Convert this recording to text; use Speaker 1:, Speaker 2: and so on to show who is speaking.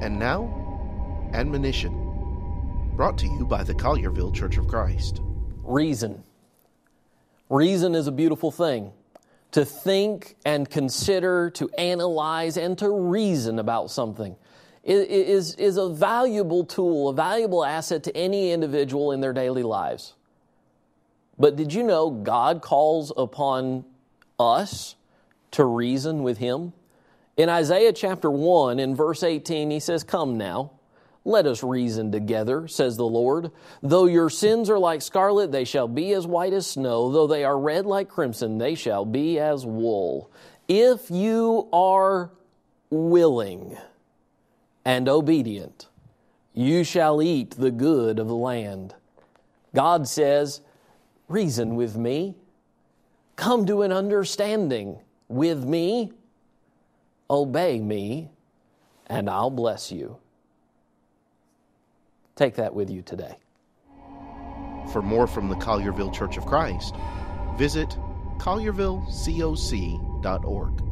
Speaker 1: And now, admonition, brought to you by the Collierville Church of Christ.
Speaker 2: Reason. Reason is a beautiful thing. To think and consider, to analyze, and to reason about something is, is a valuable tool, a valuable asset to any individual in their daily lives. But did you know God calls upon us to reason with Him? In Isaiah chapter 1, in verse 18, He says, Come now. Let us reason together, says the Lord. Though your sins are like scarlet, they shall be as white as snow. Though they are red like crimson, they shall be as wool. If you are willing and obedient, you shall eat the good of the land. God says, Reason with me. Come to an understanding with me. Obey me, and I'll bless you. Take that with you today.
Speaker 1: For more from the Collierville Church of Christ, visit colliervillecoc.org.